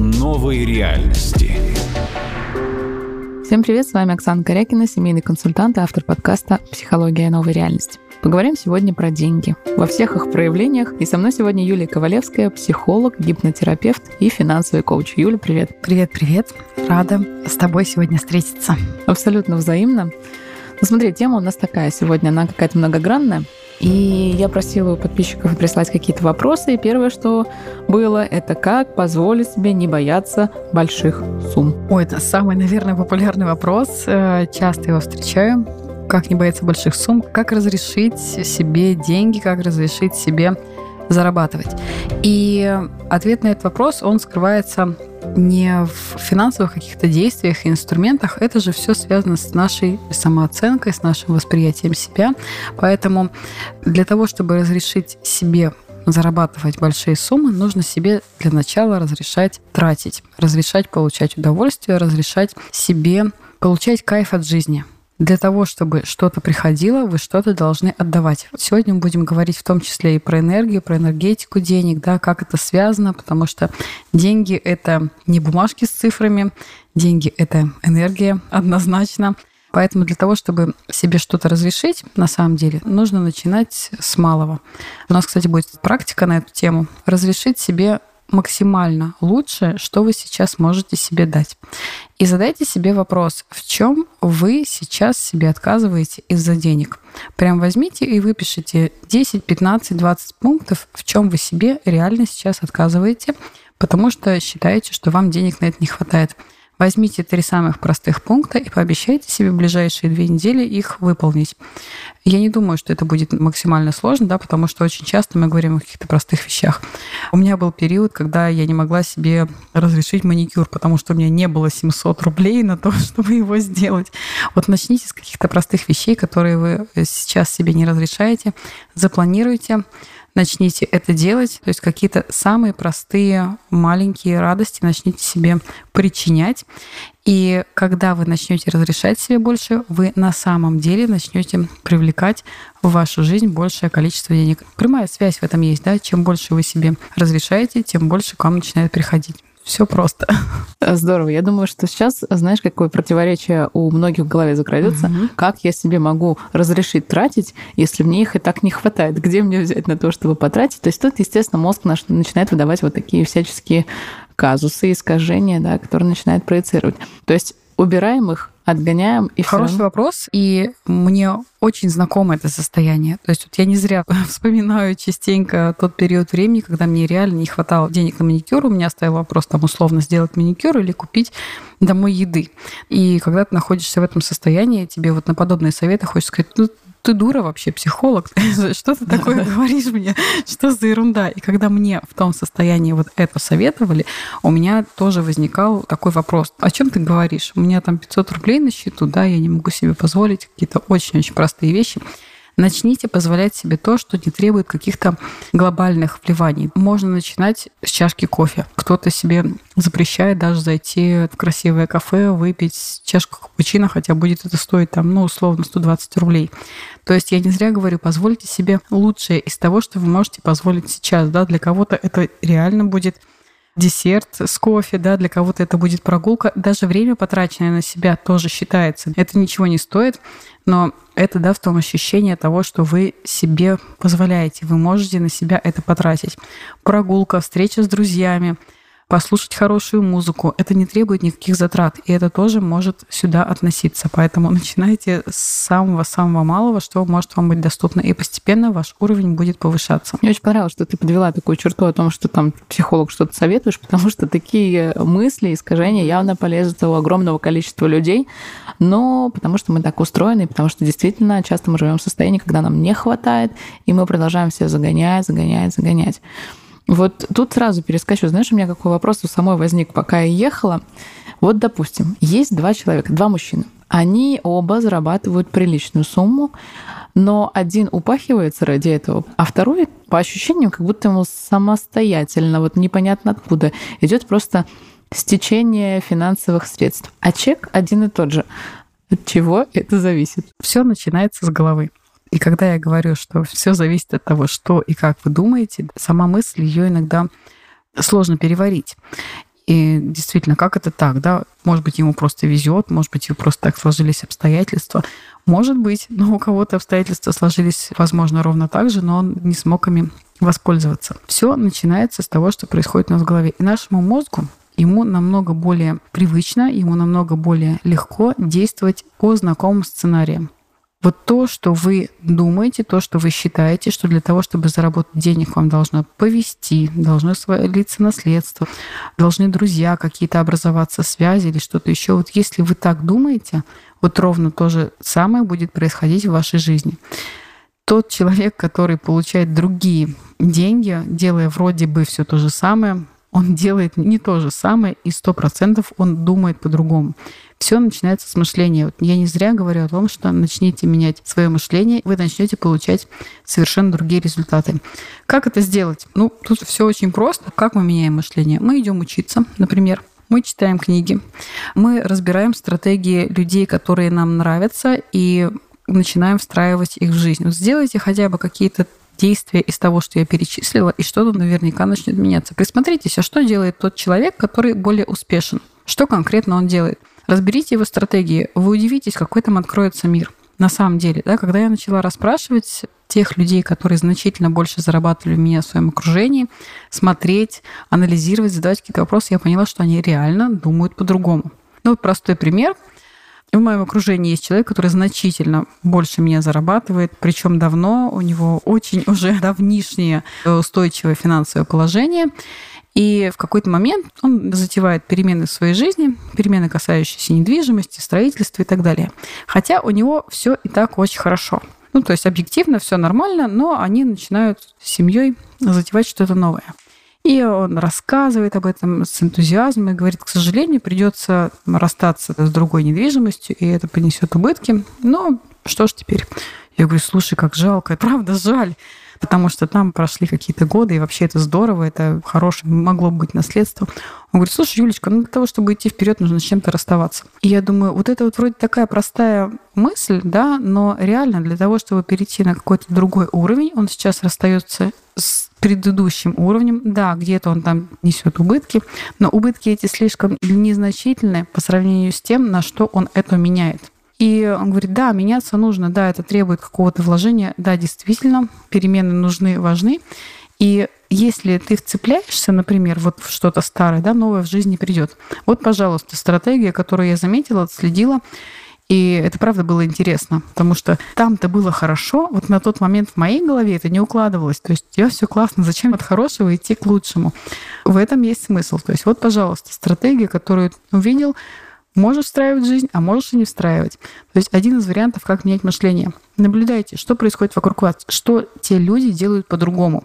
новой реальности. Всем привет, с вами Оксана Корякина, семейный консультант и автор подкаста «Психология новой реальности». Поговорим сегодня про деньги во всех их проявлениях. И со мной сегодня Юлия Ковалевская, психолог, гипнотерапевт и финансовый коуч. Юля, привет. Привет, привет. Рада с тобой сегодня встретиться. Абсолютно взаимно. Ну смотри, тема у нас такая сегодня, она какая-то многогранная. И я просила у подписчиков прислать какие-то вопросы. И первое, что было, это как позволить себе не бояться больших сумм. Ой, это самый, наверное, популярный вопрос. Э, часто его встречаю. Как не бояться больших сумм? Как разрешить себе деньги? Как разрешить себе зарабатывать? И ответ на этот вопрос, он скрывается не в финансовых каких-то действиях и инструментах. Это же все связано с нашей самооценкой, с нашим восприятием себя. Поэтому для того, чтобы разрешить себе зарабатывать большие суммы, нужно себе для начала разрешать тратить, разрешать получать удовольствие, разрешать себе получать кайф от жизни. Для того, чтобы что-то приходило, вы что-то должны отдавать. Сегодня мы будем говорить в том числе и про энергию, про энергетику денег, да, как это связано, потому что деньги – это не бумажки с цифрами, деньги – это энергия однозначно. Поэтому для того, чтобы себе что-то разрешить, на самом деле, нужно начинать с малого. У нас, кстати, будет практика на эту тему. Разрешить себе максимально лучшее, что вы сейчас можете себе дать. И задайте себе вопрос, в чем вы сейчас себе отказываете из-за денег. Прям возьмите и выпишите 10, 15, 20 пунктов, в чем вы себе реально сейчас отказываете, потому что считаете, что вам денег на это не хватает. Возьмите три самых простых пункта и пообещайте себе в ближайшие две недели их выполнить. Я не думаю, что это будет максимально сложно, да, потому что очень часто мы говорим о каких-то простых вещах. У меня был период, когда я не могла себе разрешить маникюр, потому что у меня не было 700 рублей на то, чтобы его сделать. Вот начните с каких-то простых вещей, которые вы сейчас себе не разрешаете, запланируйте, начните это делать, то есть какие-то самые простые маленькие радости начните себе причинять. И когда вы начнете разрешать себе больше, вы на самом деле начнете привлекать в вашу жизнь большее количество денег. Прямая связь в этом есть, да? Чем больше вы себе разрешаете, тем больше к вам начинает приходить. Все просто. Здорово. Я думаю, что сейчас, знаешь, какое противоречие у многих в голове закрадется. Угу. Как я себе могу разрешить тратить, если мне их и так не хватает? Где мне взять на то, чтобы потратить? То есть тут, естественно, мозг наш начинает выдавать вот такие всяческие казусы, искажения, да, которые начинает проецировать. То есть убираем их, отгоняем и Хороший все вопрос, и мне очень знакомо это состояние. То есть вот я не зря вспоминаю частенько тот период времени, когда мне реально не хватало денег на маникюр. У меня стоял вопрос там условно сделать маникюр или купить домой еды. И когда ты находишься в этом состоянии, тебе вот на подобные советы хочется сказать, ну, ты дура вообще, психолог, что ты такое говоришь мне, что за ерунда? И когда мне в том состоянии вот это советовали, у меня тоже возникал такой вопрос, о чем ты говоришь? У меня там 500 рублей на счету, да, я не могу себе позволить какие-то очень-очень простые вещи. Начните позволять себе то, что не требует каких-то глобальных вливаний. Можно начинать с чашки кофе. Кто-то себе запрещает даже зайти в красивое кафе, выпить чашку капучино, хотя будет это стоить там, ну, условно, 120 рублей. То есть я не зря говорю, позвольте себе лучшее из того, что вы можете позволить сейчас. Да? Для кого-то это реально будет десерт с кофе, да, для кого-то это будет прогулка. Даже время, потраченное на себя, тоже считается. Это ничего не стоит, но это, да, в том ощущение того, что вы себе позволяете, вы можете на себя это потратить. Прогулка, встреча с друзьями – послушать хорошую музыку. Это не требует никаких затрат, и это тоже может сюда относиться. Поэтому начинайте с самого-самого малого, что может вам быть доступно, и постепенно ваш уровень будет повышаться. Мне очень понравилось, что ты подвела такую черту о том, что там психолог что-то советуешь, потому что такие мысли, искажения явно полезут у огромного количества людей, но потому что мы так устроены, потому что действительно часто мы живем в состоянии, когда нам не хватает, и мы продолжаем все загонять, загонять, загонять. Вот тут сразу перескочу. Знаешь, у меня какой вопрос у самой возник, пока я ехала. Вот, допустим, есть два человека, два мужчины. Они оба зарабатывают приличную сумму, но один упахивается ради этого, а второй, по ощущениям, как будто ему самостоятельно, вот непонятно откуда, идет просто стечение финансовых средств. А чек один и тот же. От чего это зависит? Все начинается с головы. И когда я говорю, что все зависит от того, что и как вы думаете, сама мысль ее иногда сложно переварить. И действительно, как это так, да? Может быть, ему просто везет, может быть, ему просто так сложились обстоятельства. Может быть, но у кого-то обстоятельства сложились, возможно, ровно так же, но он не смог ими воспользоваться. Все начинается с того, что происходит у нас в голове. И нашему мозгу ему намного более привычно, ему намного более легко действовать по знакомым сценариям. Вот то, что вы думаете, то, что вы считаете, что для того, чтобы заработать денег, вам должно повести, должно свалиться наследство, должны друзья какие-то образоваться, связи или что-то еще. Вот если вы так думаете, вот ровно то же самое будет происходить в вашей жизни. Тот человек, который получает другие деньги, делая вроде бы все то же самое, он делает не то же самое, и сто процентов он думает по-другому. Все начинается с мышления. Вот я не зря говорю о том, что начните менять свое мышление, вы начнете получать совершенно другие результаты. Как это сделать? Ну, тут все очень просто. Как мы меняем мышление? Мы идем учиться, например. Мы читаем книги, мы разбираем стратегии людей, которые нам нравятся, и начинаем встраивать их в жизнь. Сделайте хотя бы какие-то действия из того, что я перечислила, и что-то наверняка начнет меняться. Присмотритесь, а что делает тот человек, который более успешен? Что конкретно он делает? Разберите его стратегии. Вы удивитесь, какой там откроется мир. На самом деле, да, когда я начала расспрашивать тех людей, которые значительно больше зарабатывали у меня в своем окружении, смотреть, анализировать, задавать какие-то вопросы, я поняла, что они реально думают по-другому. Ну, вот простой пример – в моем окружении есть человек, который значительно больше меня зарабатывает, причем давно, у него очень уже давнишнее устойчивое финансовое положение. И в какой-то момент он затевает перемены в своей жизни, перемены, касающиеся недвижимости, строительства и так далее. Хотя у него все и так очень хорошо. Ну, то есть объективно все нормально, но они начинают с семьей затевать что-то новое. И он рассказывает об этом с энтузиазмом и говорит, к сожалению, придется расстаться с другой недвижимостью, и это принесет убытки. Но что ж теперь? Я говорю, слушай, как жалко, правда жаль потому что там прошли какие-то годы, и вообще это здорово, это хорошее, могло быть наследство. Он говорит, слушай, Юлечка, ну для того, чтобы идти вперед, нужно с чем-то расставаться. И я думаю, вот это вот вроде такая простая мысль, да, но реально для того, чтобы перейти на какой-то другой уровень, он сейчас расстается с предыдущим уровнем. Да, где-то он там несет убытки, но убытки эти слишком незначительны по сравнению с тем, на что он это меняет. И он говорит, да, меняться нужно, да, это требует какого-то вложения, да, действительно, перемены нужны, важны. И если ты вцепляешься, например, вот в что-то старое, да, новое в жизни придет. Вот, пожалуйста, стратегия, которую я заметила, отследила, и это правда было интересно, потому что там-то было хорошо, вот на тот момент в моей голове это не укладывалось. То есть я все классно, зачем от хорошего идти к лучшему? В этом есть смысл. То есть вот, пожалуйста, стратегия, которую увидел, Можешь встраивать жизнь, а можешь и не встраивать. То есть один из вариантов, как менять мышление. Наблюдайте, что происходит вокруг вас, что те люди делают по-другому.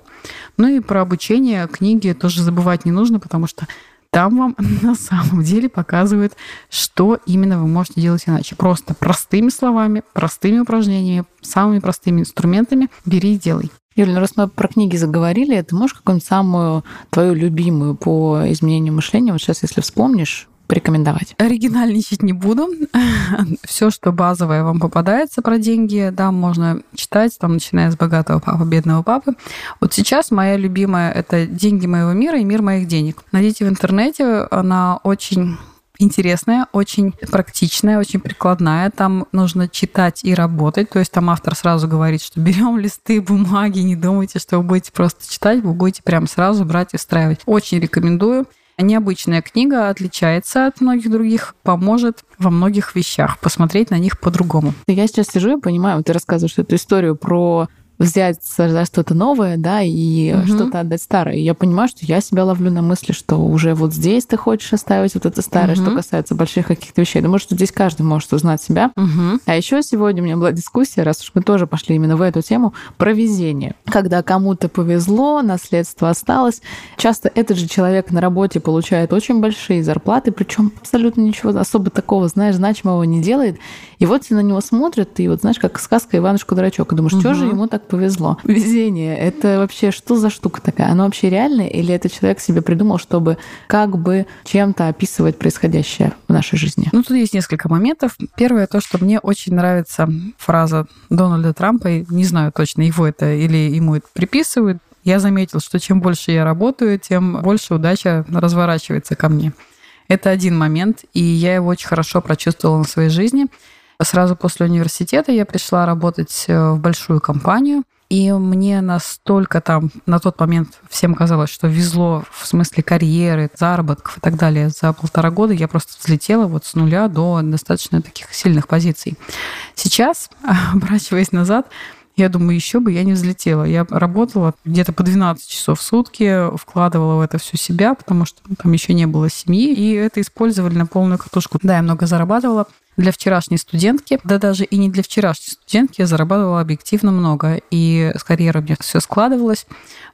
Ну и про обучение книги тоже забывать не нужно, потому что там вам на самом деле показывают, что именно вы можете делать иначе. Просто простыми словами, простыми упражнениями, самыми простыми инструментами бери и делай. Юля, ну раз мы про книги заговорили, ты можешь какую-нибудь самую твою любимую по изменению мышления, вот сейчас, если вспомнишь, порекомендовать? Оригинальничать не буду. Все, что базовое вам попадается про деньги, да, можно читать, там, начиная с богатого папы, бедного папы. Вот сейчас моя любимая – это «Деньги моего мира» и «Мир моих денег». Найдите в интернете, она очень интересная, очень практичная, очень прикладная. Там нужно читать и работать. То есть там автор сразу говорит, что берем листы бумаги, не думайте, что вы будете просто читать, вы будете прям сразу брать и встраивать. Очень рекомендую. Необычная книга отличается от многих других, поможет во многих вещах посмотреть на них по-другому. Я сейчас сижу и понимаю, ты рассказываешь эту историю про взять за что-то новое, да, и угу. что-то отдать старое. И я понимаю, что я себя ловлю на мысли, что уже вот здесь ты хочешь оставить вот это старое, угу. что касается больших каких-то вещей. Думаю, что здесь каждый может узнать себя. Угу. А еще сегодня у меня была дискуссия, раз уж мы тоже пошли именно в эту тему, про везение. Когда кому-то повезло, наследство осталось. Часто этот же человек на работе получает очень большие зарплаты, причем абсолютно ничего особо такого, знаешь, значимого не делает. И вот все на него смотрят, и вот знаешь, как сказка Иванушка-дурачок, и думаешь, угу. что же ему так повезло. Везение — это вообще что за штука такая? Оно вообще реальное или это человек себе придумал, чтобы как бы чем-то описывать происходящее в нашей жизни? Ну, тут есть несколько моментов. Первое, то, что мне очень нравится фраза Дональда Трампа, не знаю точно, его это или ему это приписывают, Я заметил, что чем больше я работаю, тем больше удача разворачивается ко мне. Это один момент, и я его очень хорошо прочувствовала на своей жизни. Сразу после университета я пришла работать э, в большую компанию, и мне настолько там на тот момент всем казалось, что везло в смысле карьеры, заработков и так далее. За полтора года я просто взлетела вот с нуля до достаточно таких сильных позиций. Сейчас, оборачиваясь назад, я думаю, еще бы я не взлетела. Я работала где-то по 12 часов в сутки, вкладывала в это всю себя, потому что там еще не было семьи, и это использовали на полную катушку. Да, я много зарабатывала, для вчерашней студентки, да даже и не для вчерашней студентки, я зарабатывала объективно много, и с карьерой у меня все складывалось.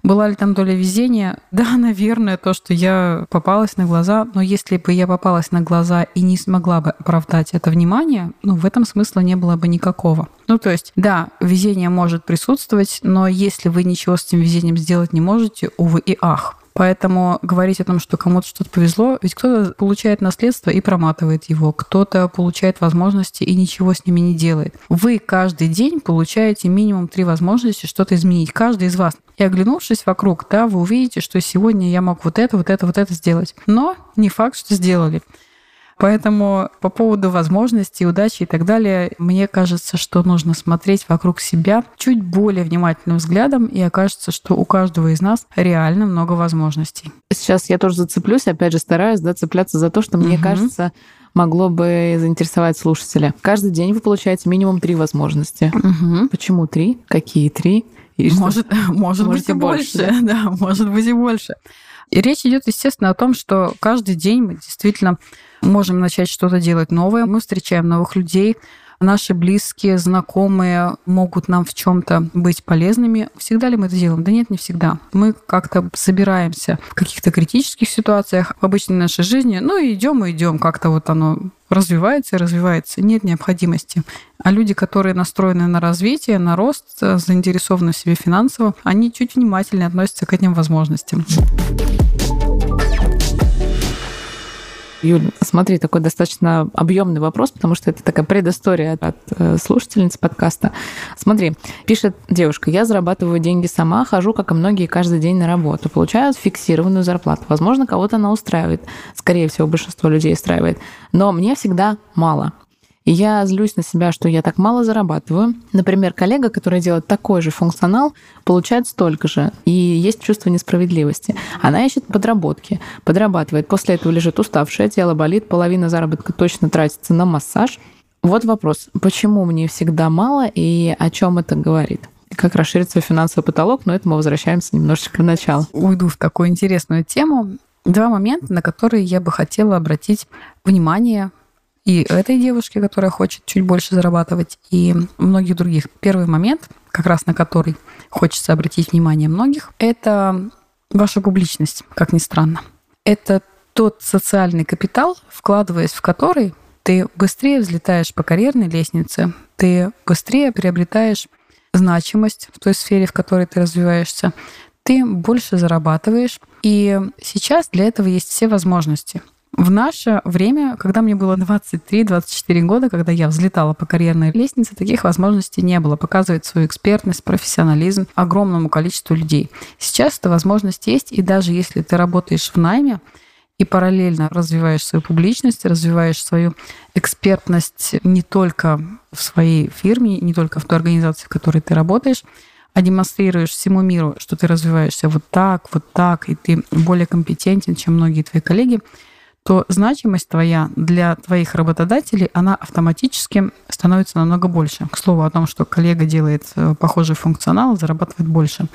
Была ли там доля везения? Да, наверное, то, что я попалась на глаза, но если бы я попалась на глаза и не смогла бы оправдать это внимание, ну, в этом смысла не было бы никакого. Ну, то есть, да, везение может присутствовать, но если вы ничего с этим везением сделать не можете, увы и ах. Поэтому говорить о том, что кому-то что-то повезло, ведь кто-то получает наследство и проматывает его, кто-то получает возможности и ничего с ними не делает. Вы каждый день получаете минимум три возможности что-то изменить, каждый из вас. И оглянувшись вокруг, да, вы увидите, что сегодня я мог вот это, вот это, вот это сделать. Но не факт, что сделали. Поэтому по поводу возможностей, удачи и так далее, мне кажется, что нужно смотреть вокруг себя чуть более внимательным взглядом, и окажется, что у каждого из нас реально много возможностей. Сейчас я тоже зацеплюсь, опять же, стараюсь да, цепляться за то, что мне угу. кажется, могло бы заинтересовать слушателя. Каждый день вы получаете минимум три возможности. Угу. Почему три? Какие три? И может, может быть и больше. больше да? да, может быть и больше. И речь идет, естественно, о том, что каждый день мы действительно можем начать что-то делать новое. Мы встречаем новых людей, наши близкие, знакомые могут нам в чем-то быть полезными. Всегда ли мы это делаем? Да нет, не всегда. Мы как-то собираемся в каких-то критических ситуациях в обычной нашей жизни, ну и идем и идем, как-то вот оно развивается и развивается. Нет необходимости. А люди, которые настроены на развитие, на рост, заинтересованы в себе финансово, они чуть внимательнее относятся к этим возможностям. Юль, смотри, такой достаточно объемный вопрос, потому что это такая предыстория от э, слушательницы подкаста. Смотри, пишет девушка, я зарабатываю деньги сама, хожу, как и многие, каждый день на работу, получаю фиксированную зарплату. Возможно, кого-то она устраивает, скорее всего, большинство людей устраивает, но мне всегда мало. Я злюсь на себя, что я так мало зарабатываю. Например, коллега, который делает такой же функционал, получает столько же. И есть чувство несправедливости. Она ищет подработки, подрабатывает. После этого лежит уставшее, тело болит, половина заработка точно тратится на массаж. Вот вопрос, почему мне всегда мало и о чем это говорит? Как расширить свой финансовый потолок, но это мы возвращаемся немножечко в начало. Уйду в такую интересную тему. Два момента, на которые я бы хотела обратить внимание и этой девушке, которая хочет чуть больше зарабатывать, и многих других. Первый момент, как раз на который хочется обратить внимание многих, это ваша публичность, как ни странно. Это тот социальный капитал, вкладываясь в который ты быстрее взлетаешь по карьерной лестнице, ты быстрее приобретаешь значимость в той сфере, в которой ты развиваешься, ты больше зарабатываешь. И сейчас для этого есть все возможности. В наше время, когда мне было 23-24 года, когда я взлетала по карьерной лестнице, таких возможностей не было показывать свою экспертность, профессионализм огромному количеству людей. Сейчас эта возможность есть, и даже если ты работаешь в найме, и параллельно развиваешь свою публичность, развиваешь свою экспертность не только в своей фирме, не только в той организации, в которой ты работаешь, а демонстрируешь всему миру, что ты развиваешься вот так, вот так, и ты более компетентен, чем многие твои коллеги, то значимость твоя для твоих работодателей, она автоматически становится намного больше. К слову о том, что коллега делает э, похожий функционал, зарабатывает больше.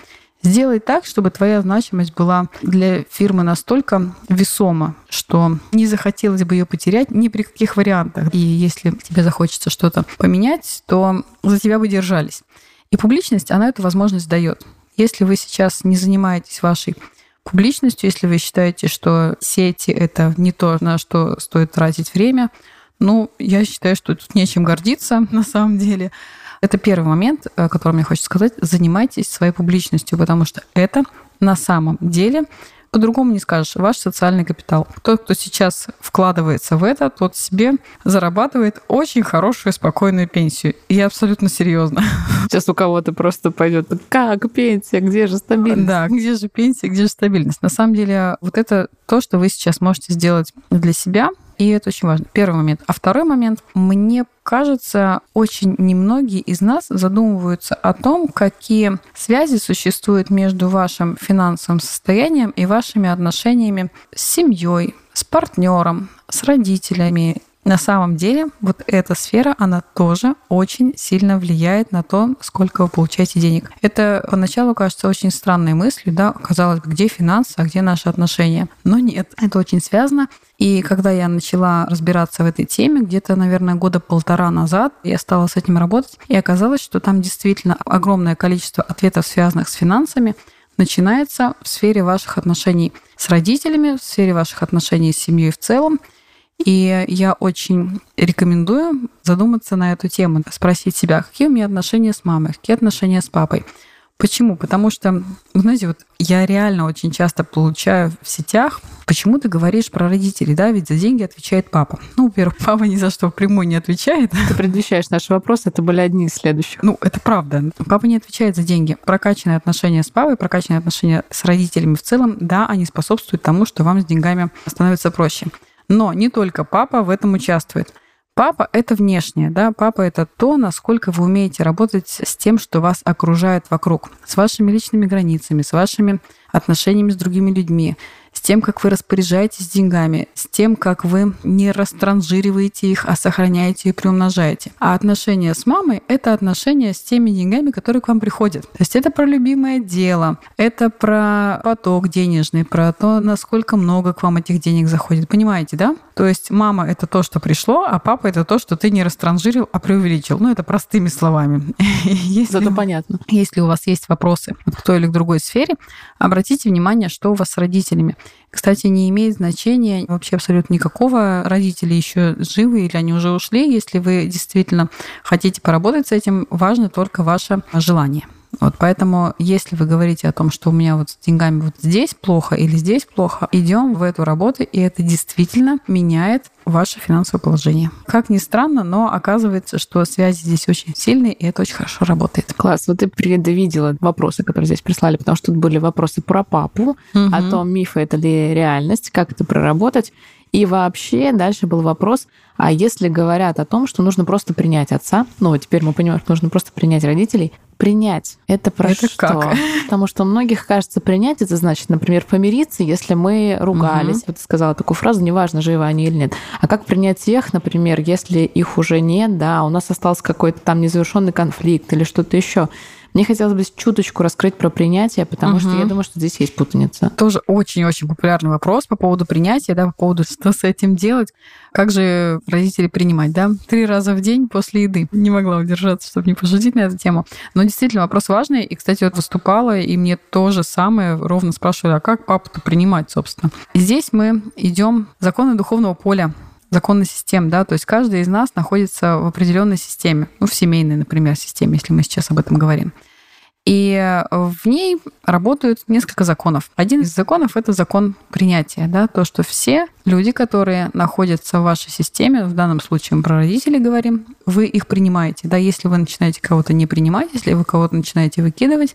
Сделай так, чтобы твоя значимость была для фирмы настолько весома, что не захотелось бы ее потерять ни при каких вариантах. И если тебе захочется что-то поменять, то за тебя бы держались. И публичность, она эту возможность дает. Если вы сейчас не занимаетесь вашей публичностью, если вы считаете, что сети — это не то, на что стоит тратить время, ну, я считаю, что тут нечем гордиться на самом деле. Это первый момент, о котором я хочу сказать. Занимайтесь своей публичностью, потому что это на самом деле по-другому не скажешь, ваш социальный капитал. Тот, кто сейчас вкладывается в это, тот себе зарабатывает очень хорошую, спокойную пенсию. И я абсолютно серьезно. Сейчас у кого-то просто пойдет, как пенсия, где же стабильность? Да, где же пенсия, где же стабильность? На самом деле, вот это то, что вы сейчас можете сделать для себя, и это очень важно. Первый момент. А второй момент. Мне кажется, очень немногие из нас задумываются о том, какие связи существуют между вашим финансовым состоянием и вашими отношениями с семьей, с партнером, с родителями на самом деле вот эта сфера, она тоже очень сильно влияет на то, сколько вы получаете денег. Это поначалу кажется очень странной мыслью, да, казалось бы, где финансы, а где наши отношения. Но нет, это очень связано. И когда я начала разбираться в этой теме, где-то, наверное, года полтора назад, я стала с этим работать, и оказалось, что там действительно огромное количество ответов, связанных с финансами, начинается в сфере ваших отношений с родителями, в сфере ваших отношений с семьей в целом, и я очень рекомендую задуматься на эту тему, спросить себя, какие у меня отношения с мамой, какие отношения с папой. Почему? Потому что, знаете, вот я реально очень часто получаю в сетях, почему ты говоришь про родителей, да, ведь за деньги отвечает папа. Ну, во-первых, папа ни за что прямой не отвечает. Ты предвещаешь наши вопросы, это были одни из следующих. Ну, это правда. Папа не отвечает за деньги. Прокачанные отношения с папой, прокачанные отношения с родителями в целом, да, они способствуют тому, что вам с деньгами становится проще. Но не только папа в этом участвует. Папа – это внешнее, да, папа – это то, насколько вы умеете работать с тем, что вас окружает вокруг, с вашими личными границами, с вашими отношениями с другими людьми, тем, как вы распоряжаетесь деньгами, с тем, как вы не растранжириваете их, а сохраняете и приумножаете. А отношения с мамой — это отношения с теми деньгами, которые к вам приходят. То есть это про любимое дело, это про поток денежный, про то, насколько много к вам этих денег заходит. Понимаете, да? То есть мама — это то, что пришло, а папа — это то, что ты не растранжирил, а преувеличил. Ну, это простыми словами. Если, Зато понятно. Если у вас есть вопросы к той или другой сфере, обратите внимание, что у вас с родителями. Кстати, не имеет значения вообще абсолютно никакого, родители еще живы или они уже ушли. Если вы действительно хотите поработать с этим, важно только ваше желание. Вот поэтому, если вы говорите о том, что у меня вот с деньгами вот здесь плохо или здесь плохо, идем в эту работу, и это действительно меняет ваше финансовое положение. Как ни странно, но оказывается, что связи здесь очень сильные, и это очень хорошо работает. Класс. Вот ты предвидела вопросы, которые здесь прислали, потому что тут были вопросы про папу, угу. о том, миф это ли реальность, как это проработать. И вообще дальше был вопрос, а если говорят о том, что нужно просто принять отца, ну, теперь мы понимаем, что нужно просто принять родителей, принять это про это что? Как? Потому что многих кажется, принять это значит, например, помириться, если мы ругались. Угу. Вот ты сказала такую фразу, неважно, живы они или нет. А как принять их, например, если их уже нет, да, у нас остался какой-то там незавершенный конфликт или что-то еще. Мне хотелось бы чуточку раскрыть про принятие, потому угу. что я думаю, что здесь есть путаница. Тоже очень-очень популярный вопрос по поводу принятия, да, по поводу, что с этим делать. Как же родители принимать, да? Три раза в день после еды. Не могла удержаться, чтобы не пошутить на эту тему. Но действительно, вопрос важный. И, кстати, вот выступала, и мне то же самое ровно спрашивали, а как папу-то принимать, собственно? Здесь мы идем законы духовного поля законной системы, да, то есть каждый из нас находится в определенной системе, ну, в семейной, например, системе, если мы сейчас об этом говорим. И в ней работают несколько законов. Один из законов – это закон принятия. Да? То, что все люди, которые находятся в вашей системе, в данном случае мы про родителей говорим, вы их принимаете. Да? Если вы начинаете кого-то не принимать, если вы кого-то начинаете выкидывать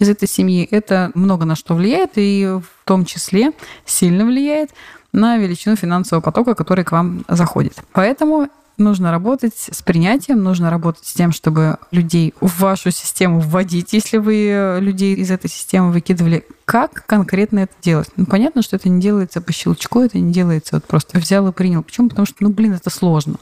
из этой семьи, это много на что влияет, и в том числе сильно влияет на величину финансового потока, который к вам заходит. Поэтому нужно работать с принятием, нужно работать с тем, чтобы людей в вашу систему вводить, если вы людей из этой системы выкидывали. Как конкретно это делать? Ну, понятно, что это не делается по щелчку, это не делается вот просто взял и принял. Почему? Потому что, ну, блин, это сложно.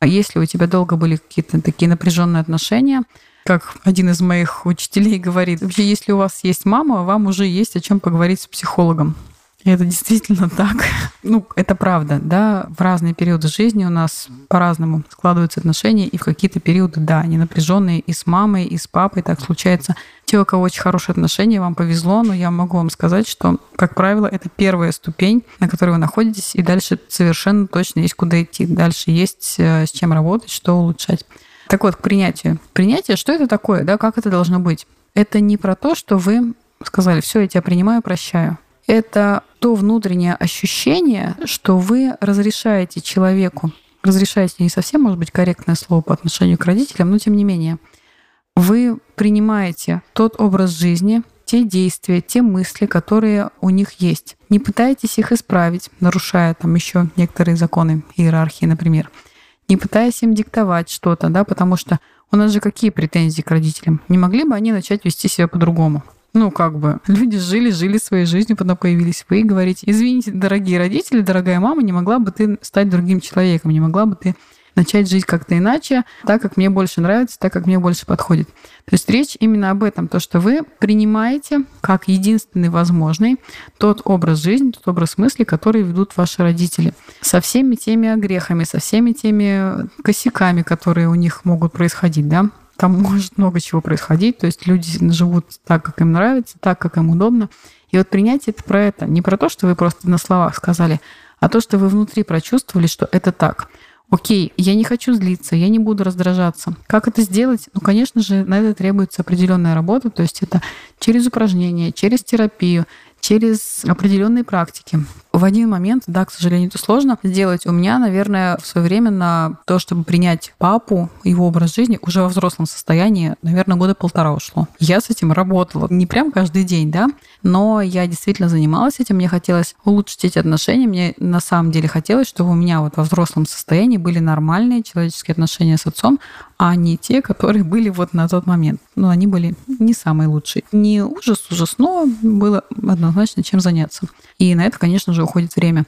А если у тебя долго были какие-то такие напряженные отношения, как один из моих учителей говорит, вообще, если у вас есть мама, вам уже есть о чем поговорить с психологом. Это действительно так. Ну, это правда, да. В разные периоды жизни у нас по-разному складываются отношения, и в какие-то периоды, да, они напряженные и с мамой, и с папой, так случается. Те, у кого очень хорошие отношения, вам повезло, но я могу вам сказать, что, как правило, это первая ступень, на которой вы находитесь, и дальше совершенно точно есть куда идти. Дальше есть э, с чем работать, что улучшать. Так вот, к принятию. Принятие, что это такое, да, как это должно быть? Это не про то, что вы сказали, все, я тебя принимаю, прощаю это то внутреннее ощущение, что вы разрешаете человеку, разрешаете не совсем, может быть, корректное слово по отношению к родителям, но тем не менее, вы принимаете тот образ жизни, те действия, те мысли, которые у них есть. Не пытаетесь их исправить, нарушая там еще некоторые законы иерархии, например. Не пытаясь им диктовать что-то, да, потому что у нас же какие претензии к родителям? Не могли бы они начать вести себя по-другому? Ну, как бы, люди жили, жили своей жизнью, потом появились вы и говорите, извините, дорогие родители, дорогая мама, не могла бы ты стать другим человеком, не могла бы ты начать жить как-то иначе, так, как мне больше нравится, так, как мне больше подходит. То есть речь именно об этом, то, что вы принимаете как единственный возможный тот образ жизни, тот образ мысли, который ведут ваши родители. Со всеми теми огрехами, со всеми теми косяками, которые у них могут происходить, да, там может много чего происходить, то есть люди живут так, как им нравится, так, как им удобно. И вот принятие это про это, не про то, что вы просто на словах сказали, а то, что вы внутри прочувствовали, что это так. Окей, я не хочу злиться, я не буду раздражаться. Как это сделать? Ну, конечно же, на это требуется определенная работа, то есть это через упражнения, через терапию, через определенные практики. В один момент, да, к сожалению, это сложно сделать. У меня, наверное, в свое время на то, чтобы принять папу, его образ жизни, уже во взрослом состоянии, наверное, года полтора ушло. Я с этим работала. Не прям каждый день, да, но я действительно занималась этим. Мне хотелось улучшить эти отношения. Мне на самом деле хотелось, чтобы у меня вот во взрослом состоянии были нормальные человеческие отношения с отцом, а не те, которые были вот на тот момент. Ну, они были не самые лучшие. Не ужас, ужас, но было однозначно чем заняться. И на это, конечно же, уходит время.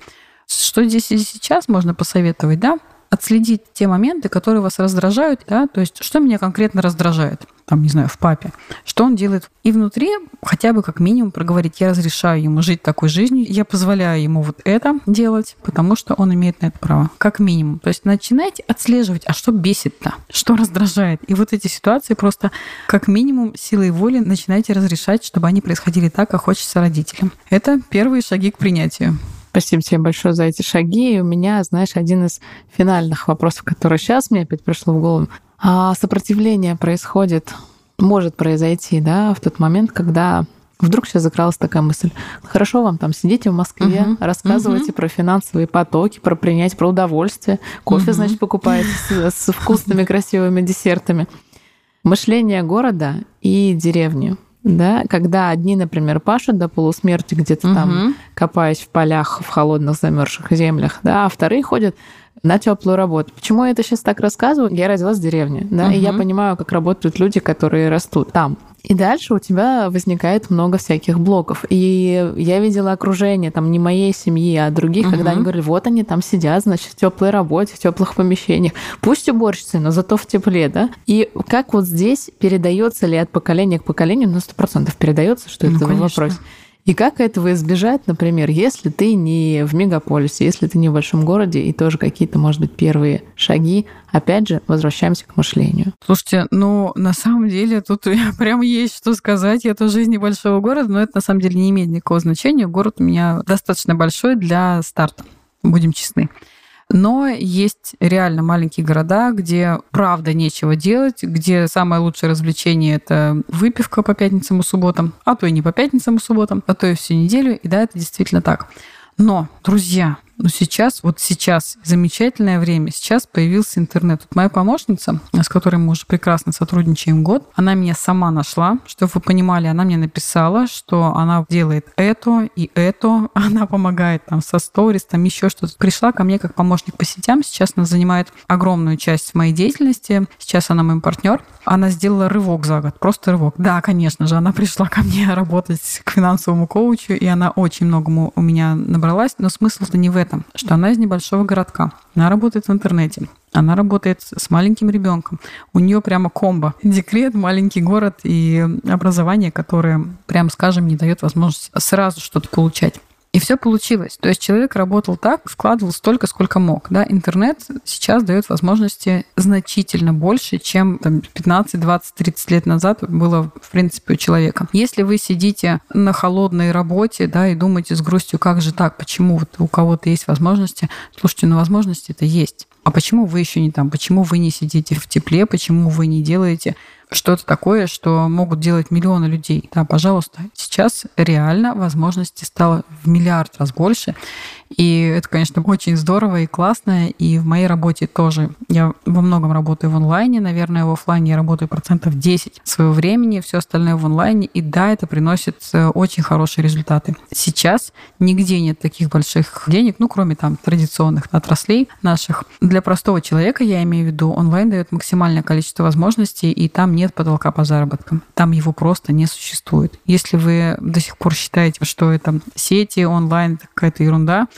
Что здесь и сейчас можно посоветовать, да? Отследить те моменты, которые вас раздражают, да, то есть что меня конкретно раздражает, там, не знаю, в папе, что он делает. И внутри хотя бы как минимум проговорить, я разрешаю ему жить такой жизнью, я позволяю ему вот это делать, потому что он имеет на это право, как минимум. То есть начинайте отслеживать, а что бесит-то, что раздражает. И вот эти ситуации просто как минимум силой воли начинайте разрешать, чтобы они происходили так, как хочется родителям. Это первые шаги к принятию. Спасибо тебе большое за эти шаги. И у меня, знаешь, один из финальных вопросов, который сейчас мне опять пришло в голову. А сопротивление происходит, может произойти, да, в тот момент, когда Вдруг сейчас закралась такая мысль. Хорошо вам там сидите в Москве, uh-huh. рассказывайте uh-huh. про финансовые потоки, про принять, про удовольствие. Кофе, uh-huh. значит, покупаете с, с вкусными, красивыми десертами. Мышление города и деревни да, когда одни, например, пашут до полусмерти где-то угу. там, копаясь в полях, в холодных замерзших землях, да, а вторые ходят на теплую работу. Почему я это сейчас так рассказываю? Я родилась в деревне, да, угу. и я понимаю, как работают люди, которые растут там. И дальше у тебя возникает много всяких блоков. И я видела окружение там не моей семьи, а других, угу. когда они говорили, вот они там сидят, значит, в теплой работе, в теплых помещениях. Пусть уборщицы, но зато в тепле, да? И как вот здесь передается ли от поколения к поколению, ну, сто процентов передается, что ну, это конечно. вопрос. И как этого избежать, например, если ты не в мегаполисе, если ты не в большом городе, и тоже какие-то, может быть, первые шаги. Опять же, возвращаемся к мышлению. Слушайте, ну, на самом деле, тут прям есть что сказать. Я тоже из небольшого города, но это на самом деле не имеет никакого значения. Город у меня достаточно большой для старта, будем честны. Но есть реально маленькие города, где правда нечего делать, где самое лучшее развлечение – это выпивка по пятницам и субботам, а то и не по пятницам и субботам, а то и всю неделю. И да, это действительно так. Но, друзья, но сейчас, вот сейчас замечательное время. Сейчас появился интернет. Вот моя помощница, с которой мы уже прекрасно сотрудничаем год, она меня сама нашла. Чтобы вы понимали, она мне написала, что она делает это и это. Она помогает там со сторис, там еще что-то. Пришла ко мне как помощник по сетям. Сейчас она занимает огромную часть моей деятельности. Сейчас она мой партнер. Она сделала рывок за год. Просто рывок. Да, конечно же, она пришла ко мне работать к финансовому коучу, и она очень многому у меня набралась. Но смысл-то не в этом этом, что она из небольшого городка. Она работает в интернете. Она работает с маленьким ребенком. У нее прямо комбо. Декрет, маленький город и образование, которое, прям скажем, не дает возможности сразу что-то получать. И все получилось. То есть человек работал так, вкладывал столько, сколько мог. Да? Интернет сейчас дает возможности значительно больше, чем там, 15, 20, 30 лет назад было, в принципе, у человека. Если вы сидите на холодной работе да, и думаете с грустью, как же так, почему вот у кого-то есть возможности, слушайте, ну возможности это есть. а почему вы еще не там, почему вы не сидите в тепле, почему вы не делаете что-то такое, что могут делать миллионы людей. Да, пожалуйста, сейчас реально возможностей стало в миллиард раз больше. И это, конечно, очень здорово и классно. И в моей работе тоже. Я во многом работаю в онлайне. Наверное, в офлайне я работаю процентов 10 своего времени, все остальное в онлайне. И да, это приносит э, очень хорошие результаты. Сейчас нигде нет таких больших денег, ну, кроме там традиционных отраслей наших. Для простого человека, я имею в виду, онлайн дает максимальное количество возможностей, и там нет потолка по заработкам. Там его просто не существует. Если вы до сих пор считаете, что это сети, онлайн, какая-то ерунда,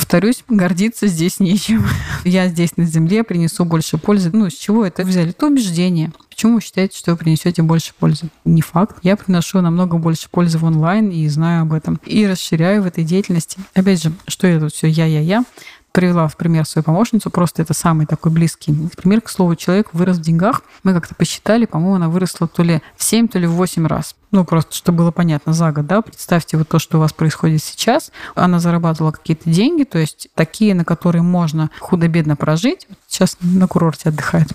Повторюсь, гордиться здесь нечем. Я здесь на земле принесу больше пользы. Ну, с чего это взяли? Это убеждение. Почему вы считаете, что вы принесете больше пользы? Не факт. Я приношу намного больше пользы в онлайн и знаю об этом. И расширяю в этой деятельности. Опять же, что я тут все я-я-я привела в пример свою помощницу, просто это самый такой близкий пример. К слову, человек вырос в деньгах. Мы как-то посчитали, по-моему, она выросла то ли в 7, то ли в 8 раз. Ну, просто, чтобы было понятно, за год, да, представьте вот то, что у вас происходит сейчас. Она зарабатывала какие-то деньги, то есть такие, на которые можно худо-бедно прожить. Сейчас на курорте отдыхает,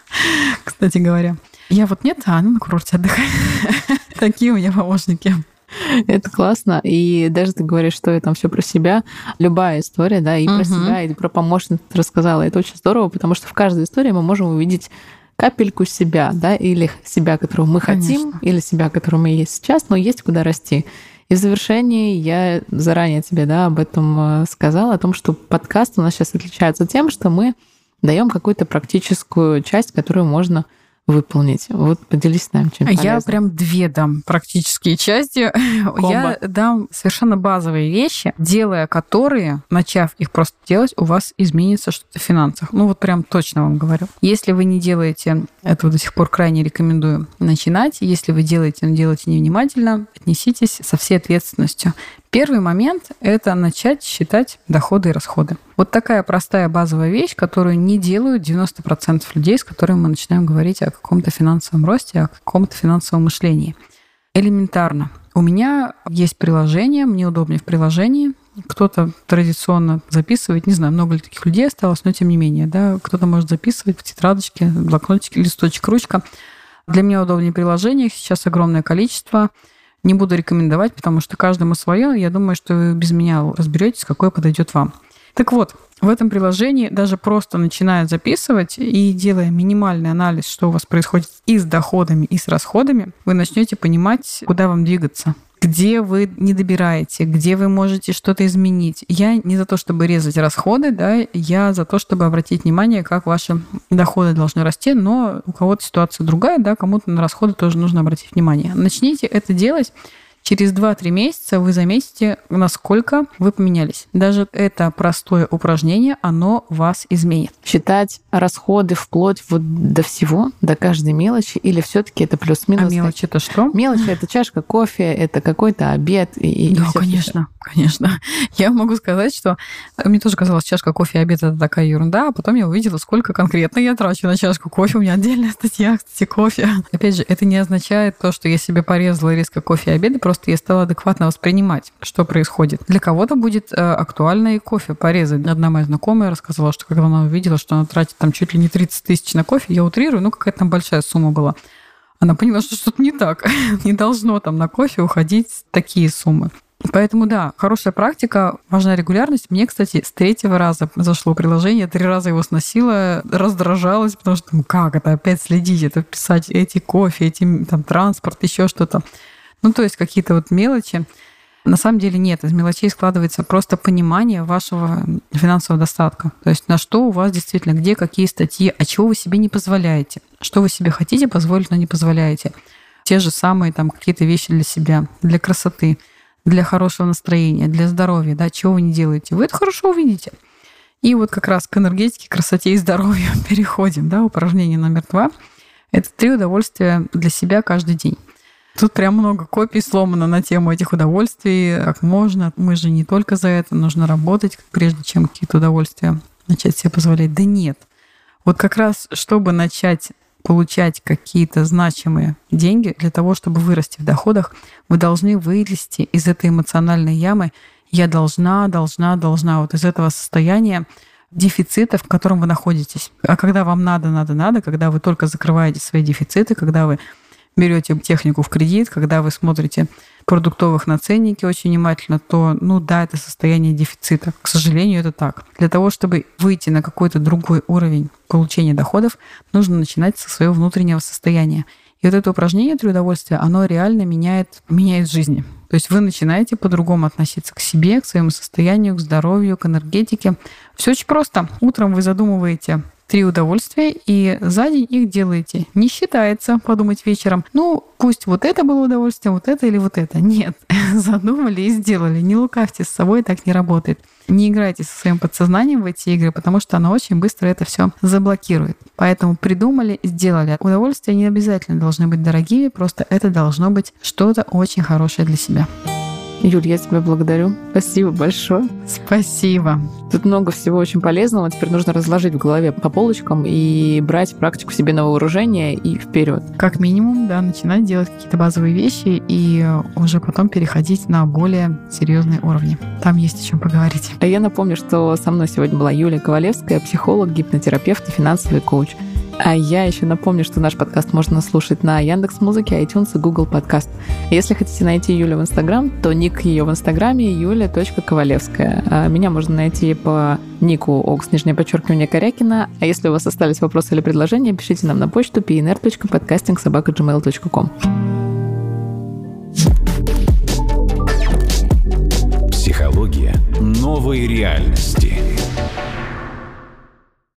кстати говоря. Я вот нет, а она на курорте отдыхает. Такие у меня помощники. Это классно. И даже ты говоришь, что я там все про себя. Любая история, да, и про себя, и про помощницу рассказала. Это очень здорово, потому что в каждой истории мы можем увидеть капельку себя, да, или себя, которого мы Конечно. хотим, или себя, которого мы есть сейчас, но есть куда расти. И в завершении я заранее тебе да, об этом э, сказала, о том, что подкаст у нас сейчас отличается тем, что мы даем какую-то практическую часть, которую можно выполнить. Вот поделись с нами чем-то. Я прям две дам практические части. Комбо. Я дам совершенно базовые вещи, делая которые, начав их просто делать, у вас изменится что-то в финансах. Ну вот прям точно вам говорю. Если вы не делаете этого до сих пор крайне рекомендую начинать. Если вы делаете, но делаете невнимательно, отнеситесь со всей ответственностью. Первый момент – это начать считать доходы и расходы. Вот такая простая базовая вещь, которую не делают 90% людей, с которыми мы начинаем говорить о каком-то финансовом росте, о каком-то финансовом мышлении. Элементарно. У меня есть приложение, мне удобнее в приложении. Кто-то традиционно записывает, не знаю, много ли таких людей осталось, но тем не менее, да, кто-то может записывать в тетрадочке, блокнотике, листочек, ручка. Для меня удобнее приложение, сейчас огромное количество. Не буду рекомендовать, потому что каждому свое. Я думаю, что вы без меня разберетесь, какое подойдет вам. Так вот, в этом приложении даже просто начиная записывать и делая минимальный анализ, что у вас происходит и с доходами, и с расходами, вы начнете понимать, куда вам двигаться где вы не добираете, где вы можете что-то изменить. Я не за то, чтобы резать расходы, да, я за то, чтобы обратить внимание, как ваши доходы должны расти, но у кого-то ситуация другая, да, кому-то на расходы тоже нужно обратить внимание. Начните это делать через 2-3 месяца вы заметите, насколько вы поменялись. Даже это простое упражнение, оно вас изменит. Считать расходы вплоть вот до всего, до каждой мелочи, или все таки это плюс-минус? А мелочь это что? Мелочь это чашка кофе, это какой-то обед. И, да, конечно, это. конечно. Я могу сказать, что мне тоже казалось, чашка кофе и обед это такая ерунда, а потом я увидела, сколько конкретно я трачу на чашку кофе. У меня отдельная статья, кстати, кофе. Опять же, это не означает то, что я себе порезала резко кофе и обеды, просто просто я стала адекватно воспринимать, что происходит. Для кого-то будет э, актуально и кофе порезать. Одна моя знакомая рассказала, что когда она увидела, что она тратит там чуть ли не 30 тысяч на кофе, я утрирую, ну какая-то там большая сумма была. Она поняла, что что-то не так. не должно там на кофе уходить такие суммы. Поэтому, да, хорошая практика, важна регулярность. Мне, кстати, с третьего раза зашло приложение, три раза его сносила, раздражалась, потому что, ну как это опять следить, это писать эти кофе, эти там транспорт, еще что-то. Ну, то есть какие-то вот мелочи. На самом деле нет, из мелочей складывается просто понимание вашего финансового достатка. То есть на что у вас действительно, где какие статьи, а чего вы себе не позволяете, что вы себе хотите позволить, но не позволяете. Те же самые там какие-то вещи для себя, для красоты, для хорошего настроения, для здоровья, да, чего вы не делаете. Вы это хорошо увидите. И вот как раз к энергетике, красоте и здоровью переходим. Да, упражнение номер два. Это три удовольствия для себя каждый день. Тут прям много копий сломано на тему этих удовольствий. Как можно? Мы же не только за это. Нужно работать, прежде чем какие-то удовольствия начать себе позволять. Да нет. Вот как раз, чтобы начать получать какие-то значимые деньги, для того, чтобы вырасти в доходах, вы должны вылезти из этой эмоциональной ямы. Я должна, должна, должна. Вот из этого состояния дефицита, в котором вы находитесь. А когда вам надо, надо, надо, когда вы только закрываете свои дефициты, когда вы берете технику в кредит, когда вы смотрите продуктовых на ценники очень внимательно, то, ну да, это состояние дефицита. К сожалению, это так. Для того, чтобы выйти на какой-то другой уровень получения доходов, нужно начинать со своего внутреннего состояния. И вот это упражнение три удовольствия, оно реально меняет, меняет жизни. То есть вы начинаете по-другому относиться к себе, к своему состоянию, к здоровью, к энергетике. Все очень просто. Утром вы задумываете три удовольствия, и за день их делаете. Не считается подумать вечером, ну, пусть вот это было удовольствие, вот это или вот это. Нет, задумали и сделали. Не лукавьте с собой, так не работает. Не играйте со своим подсознанием в эти игры, потому что оно очень быстро это все заблокирует. Поэтому придумали, сделали. Удовольствия не обязательно должны быть дорогими, просто это должно быть что-то очень хорошее для себя. Юль, я тебя благодарю. Спасибо большое. Спасибо. Тут много всего очень полезного. Теперь нужно разложить в голове по полочкам и брать практику себе на вооружение и вперед. Как минимум, да, начинать делать какие-то базовые вещи и уже потом переходить на более серьезные уровни. Там есть о чем поговорить. А я напомню, что со мной сегодня была Юлия Ковалевская, психолог, гипнотерапевт и финансовый коуч. А я еще напомню, что наш подкаст можно слушать на Яндекс Музыке, iTunes и Google Подкаст. Если хотите найти Юлю в Инстаграм, то ник ее в Инстаграме юля.ковалевская. А меня можно найти по нику окс, нижнее подчеркивание Корякина. А если у вас остались вопросы или предложения, пишите нам на почту pnr.podcastingsobaka.gmail.com Психология новой реальности.